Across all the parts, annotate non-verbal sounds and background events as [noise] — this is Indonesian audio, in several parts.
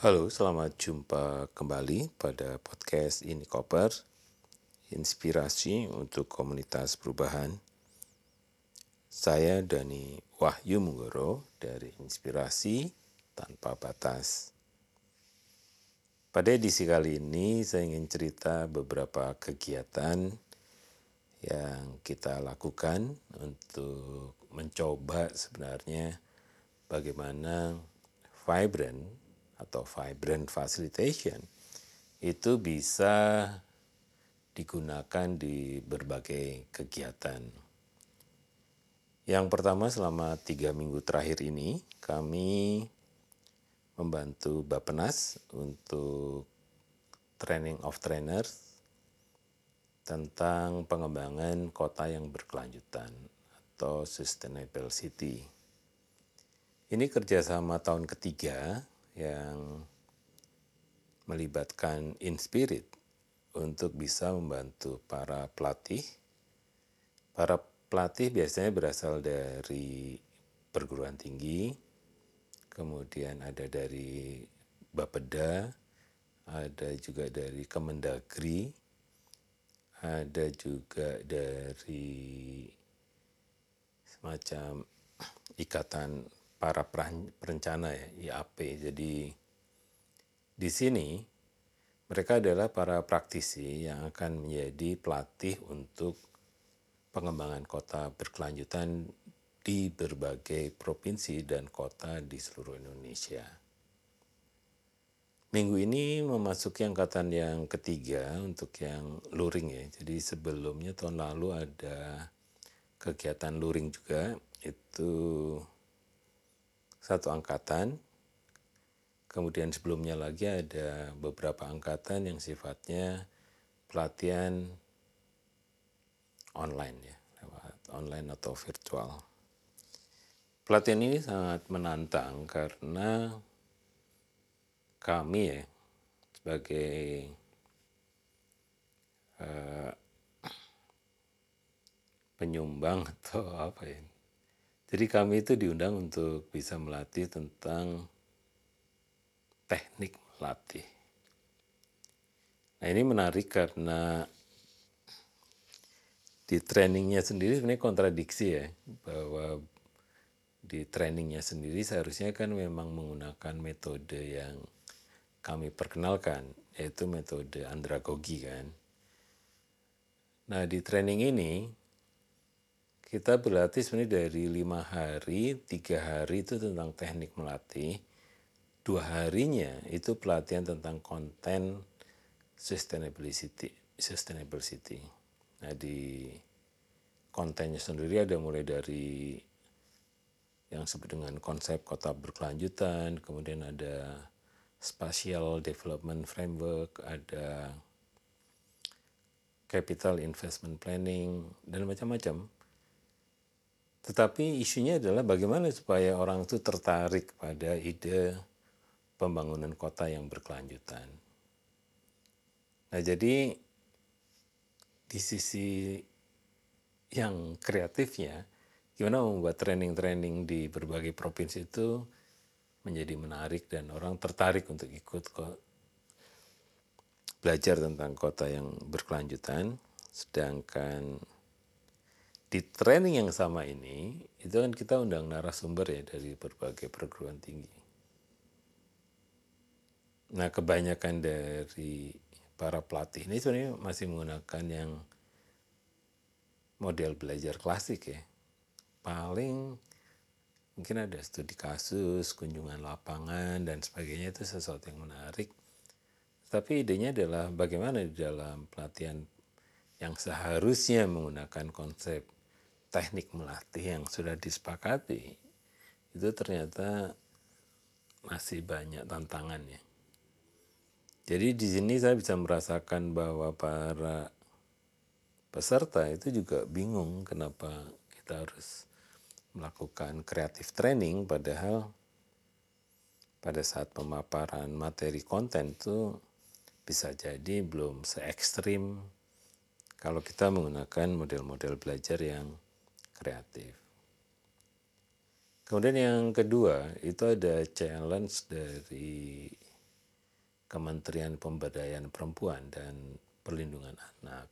Halo, selamat jumpa kembali pada podcast ini Koper, inspirasi untuk komunitas perubahan. Saya Dani Wahyu Munggoro dari Inspirasi Tanpa Batas. Pada edisi kali ini saya ingin cerita beberapa kegiatan yang kita lakukan untuk mencoba sebenarnya bagaimana vibrant atau vibrant facilitation itu bisa digunakan di berbagai kegiatan. Yang pertama selama tiga minggu terakhir ini kami membantu Bapenas untuk training of trainers tentang pengembangan kota yang berkelanjutan atau sustainable city. Ini kerjasama tahun ketiga yang melibatkan Inspirit untuk bisa membantu para pelatih. Para pelatih biasanya berasal dari perguruan tinggi, kemudian ada dari Bapeda, ada juga dari Kemendagri, ada juga dari semacam ikatan para perencana ya, IAP. Jadi di sini mereka adalah para praktisi yang akan menjadi pelatih untuk pengembangan kota berkelanjutan di berbagai provinsi dan kota di seluruh Indonesia. Minggu ini memasuki angkatan yang ketiga untuk yang luring ya. Jadi sebelumnya tahun lalu ada kegiatan luring juga itu satu angkatan. Kemudian sebelumnya lagi ada beberapa angkatan yang sifatnya pelatihan online ya, lewat online atau virtual. Pelatihan ini sangat menantang karena kami ya sebagai uh, penyumbang [laughs] atau apa ya jadi kami itu diundang untuk bisa melatih tentang teknik melatih. Nah ini menarik karena di trainingnya sendiri sebenarnya kontradiksi ya bahwa di trainingnya sendiri seharusnya kan memang menggunakan metode yang kami perkenalkan yaitu metode andragogi kan. Nah di training ini kita berlatih sebenarnya dari lima hari, tiga hari itu tentang teknik melatih, dua harinya itu pelatihan tentang konten sustainability. sustainability. Nah di kontennya sendiri ada mulai dari yang disebut dengan konsep kota berkelanjutan, kemudian ada spatial development framework, ada capital investment planning, dan macam-macam. Tetapi isunya adalah bagaimana supaya orang itu tertarik pada ide pembangunan kota yang berkelanjutan. Nah, jadi di sisi yang kreatifnya, gimana membuat training-training di berbagai provinsi itu menjadi menarik dan orang tertarik untuk ikut belajar tentang kota yang berkelanjutan, sedangkan di training yang sama ini itu kan kita undang narasumber ya dari berbagai perguruan tinggi. Nah kebanyakan dari para pelatih ini sebenarnya masih menggunakan yang model belajar klasik ya. Paling mungkin ada studi kasus, kunjungan lapangan dan sebagainya itu sesuatu yang menarik. Tapi idenya adalah bagaimana di dalam pelatihan yang seharusnya menggunakan konsep teknik melatih yang sudah disepakati itu ternyata masih banyak tantangannya. Jadi di sini saya bisa merasakan bahwa para peserta itu juga bingung kenapa kita harus melakukan kreatif training padahal pada saat pemaparan materi konten itu bisa jadi belum se ekstrim kalau kita menggunakan model-model belajar yang kreatif. Kemudian yang kedua itu ada challenge dari Kementerian Pemberdayaan Perempuan dan Perlindungan Anak.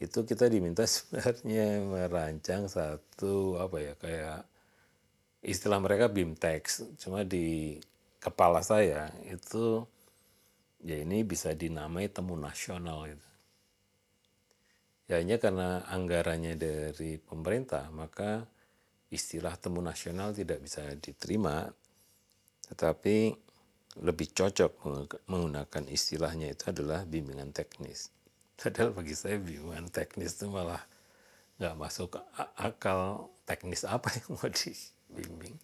Itu kita diminta [laughs] sebenarnya merancang satu apa ya kayak istilah mereka BIMTEX, cuma di kepala saya itu ya ini bisa dinamai temu nasional itu. Ya hanya karena anggarannya dari pemerintah, maka istilah temu nasional tidak bisa diterima, tetapi lebih cocok menggunakan istilahnya itu adalah bimbingan teknis. [laughs] Padahal bagi saya bimbingan teknis itu malah nggak masuk akal teknis apa yang mau dibimbing.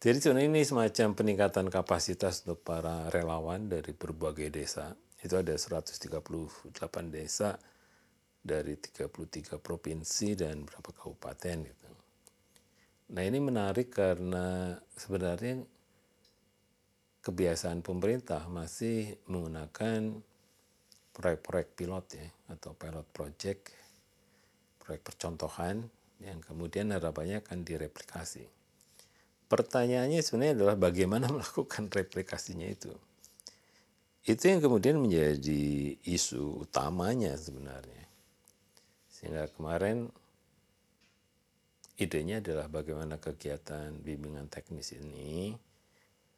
Jadi sebenarnya ini semacam peningkatan kapasitas untuk para relawan dari berbagai desa. Itu ada 138 desa dari 33 provinsi dan beberapa kabupaten gitu. Nah ini menarik karena sebenarnya kebiasaan pemerintah masih menggunakan proyek-proyek pilot ya atau pilot project, proyek percontohan yang kemudian harapannya akan direplikasi. Pertanyaannya sebenarnya adalah bagaimana [laughs] melakukan replikasinya itu. Itu yang kemudian menjadi isu utamanya sebenarnya. Sehingga kemarin idenya adalah bagaimana kegiatan bimbingan teknis ini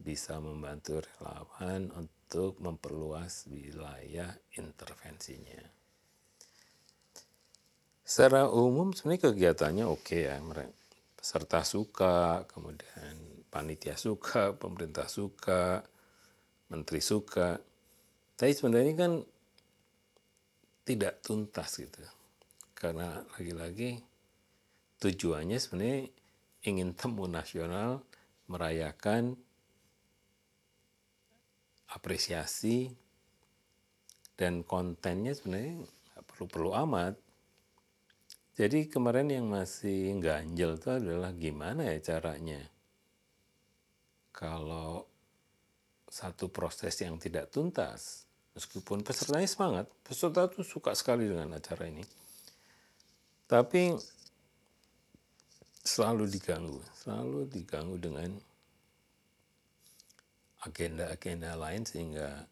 bisa membantu relawan untuk memperluas wilayah intervensinya. Secara umum sebenarnya kegiatannya oke okay ya, peserta suka, kemudian panitia suka, pemerintah suka, menteri suka. Tapi sebenarnya kan tidak tuntas gitu karena lagi-lagi tujuannya sebenarnya ingin temu nasional merayakan apresiasi dan kontennya sebenarnya nggak perlu-perlu amat. Jadi kemarin yang masih ganjel itu adalah gimana ya caranya kalau satu proses yang tidak tuntas, meskipun pesertanya semangat, peserta itu suka sekali dengan acara ini, tapi selalu diganggu, selalu diganggu dengan agenda-agenda lain sehingga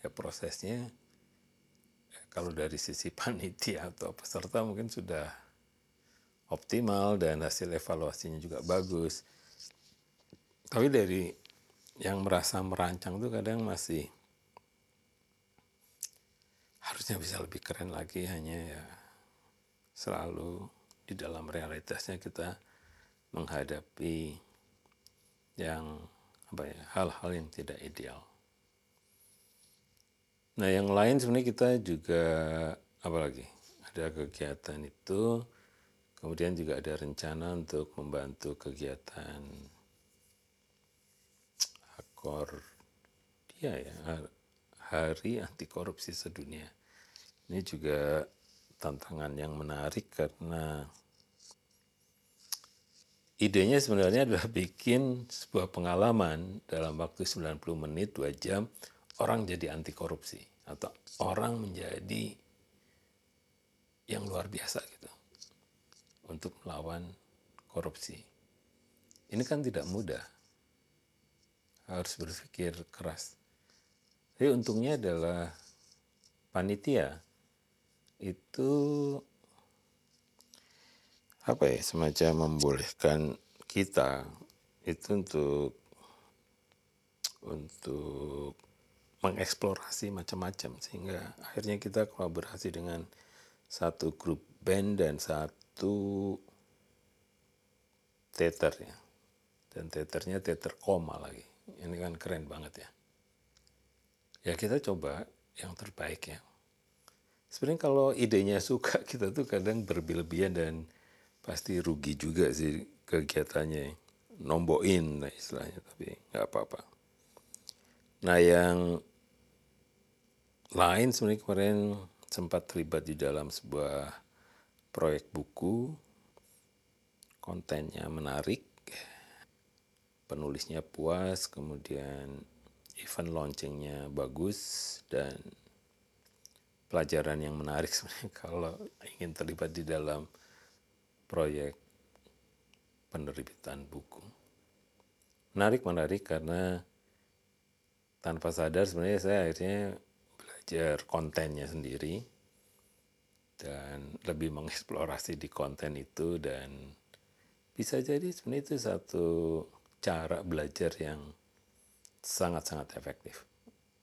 ya prosesnya ya kalau dari sisi [laughs] panitia atau peserta mungkin sudah optimal dan hasil evaluasinya juga bagus. Tapi dari yang merasa merancang itu kadang masih harusnya bisa lebih keren lagi hanya ya selalu di dalam realitasnya kita menghadapi yang apa ya hal-hal yang tidak ideal. Nah yang lain sebenarnya kita juga apa lagi ada kegiatan itu kemudian juga ada rencana untuk membantu kegiatan akor dia ya hari anti korupsi sedunia ini juga tantangan yang menarik karena idenya sebenarnya adalah [laughs] bikin sebuah pengalaman dalam waktu 90 menit, 2 jam, orang jadi anti korupsi. Atau orang menjadi yang luar biasa gitu. Untuk melawan korupsi. Ini kan tidak mudah. Harus berpikir keras. Jadi untungnya adalah panitia itu apa ya semacam membolehkan kita itu untuk untuk mengeksplorasi macam-macam sehingga akhirnya kita kolaborasi dengan satu grup band dan satu teater ya. Dan teaternya teater koma lagi. Ini kan keren banget ya. Ya kita coba yang terbaik ya sebenarnya kalau idenya suka [laughs] kita tuh kadang berlebihan dan pasti rugi juga sih kegiatannya. Nomboin lah istilahnya tapi nggak apa-apa. Nah yang lain sebenarnya kemarin sempat terlibat di dalam sebuah proyek buku. Kontennya menarik. Penulisnya puas kemudian event launchingnya bagus dan pelajaran yang menarik sebenarnya [laughs] kalau ingin terlibat di dalam proyek penerbitan buku. Menarik menarik karena tanpa sadar sebenarnya saya akhirnya belajar kontennya sendiri dan lebih mengeksplorasi di konten itu dan bisa jadi sebenarnya itu satu cara belajar yang sangat-sangat efektif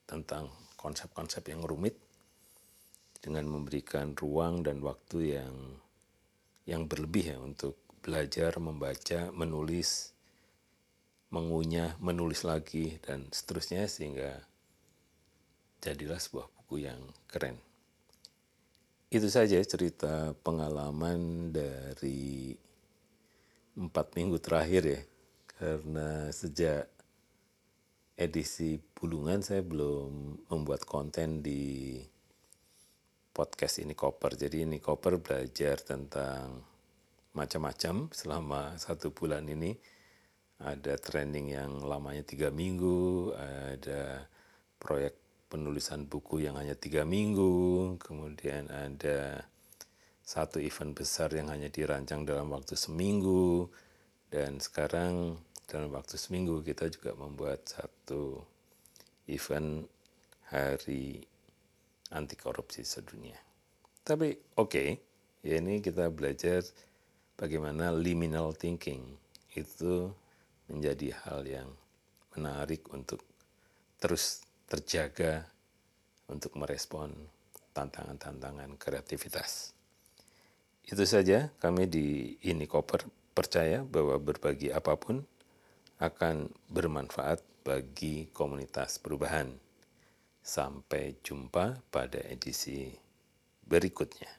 tentang konsep-konsep yang rumit dengan memberikan ruang dan waktu yang yang berlebih ya untuk belajar, membaca, menulis, mengunyah, menulis lagi dan seterusnya sehingga jadilah sebuah buku yang keren. Itu saja cerita pengalaman dari empat minggu terakhir ya, karena sejak edisi bulungan saya belum membuat konten di podcast ini koper. Jadi ini koper belajar tentang macam-macam selama satu bulan ini. Ada training yang lamanya tiga minggu, ada proyek penulisan buku yang hanya tiga minggu, kemudian ada satu event besar yang hanya dirancang dalam waktu seminggu, dan sekarang dalam waktu seminggu kita juga membuat satu event hari anti korupsi sedunia. Tapi oke, okay, ya ini kita belajar bagaimana liminal thinking itu menjadi hal yang menarik untuk terus terjaga untuk merespon tantangan-tantangan kreativitas. Itu saja kami di ini koper percaya bahwa berbagi apa pun akan bermanfaat bagi komunitas perubahan. Sampai jumpa pada edisi berikutnya.